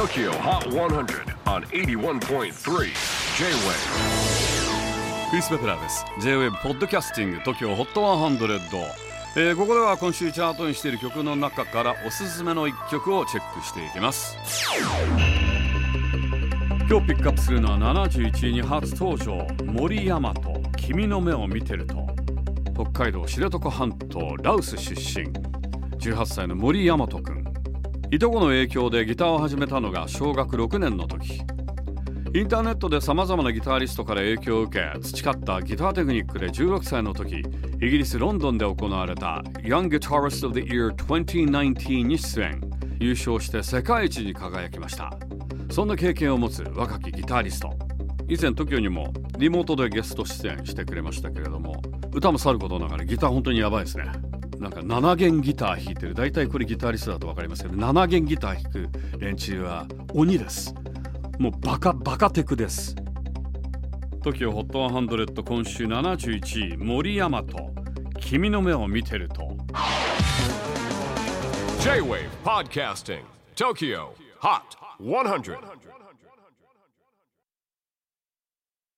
TOKYO HOT 100 on 81.3 J-WAVE クリス・ベプラーです。J-WAVE ポッドキャスティング TOKYO HOT 100、えー、ここでは今週チャートにしている曲の中からおすすめの一曲をチェックしていきます。今日ピックアップするのは71位に初登場森山と君の目を見てると。北海道知床半島ラウス出身。18歳の森山人君。いとこの影響でギターを始めたのが小学6年の時。インターネットでさまざまなギタリストから影響を受け培ったギターテクニックで16歳の時イギリス・ロンドンで行われた Young Guitarist of the Year 2019に出演。優勝して世界一に輝きました。そんな経験を持つ若きギタリスト。以前 TOKIO にもリモートでゲスト出演してくれましたけれども歌もさることながらギター本当にやばいですね。なんか7弦ギター弾いてる。大体これギタリストだと分かりますけど7弦ギター弾く連中は鬼です。もうバカバカテクです。TOKIOHOT100 今週71位森山と君の目を見てると。J-WAVE PODCASTING TOKYO HOT 100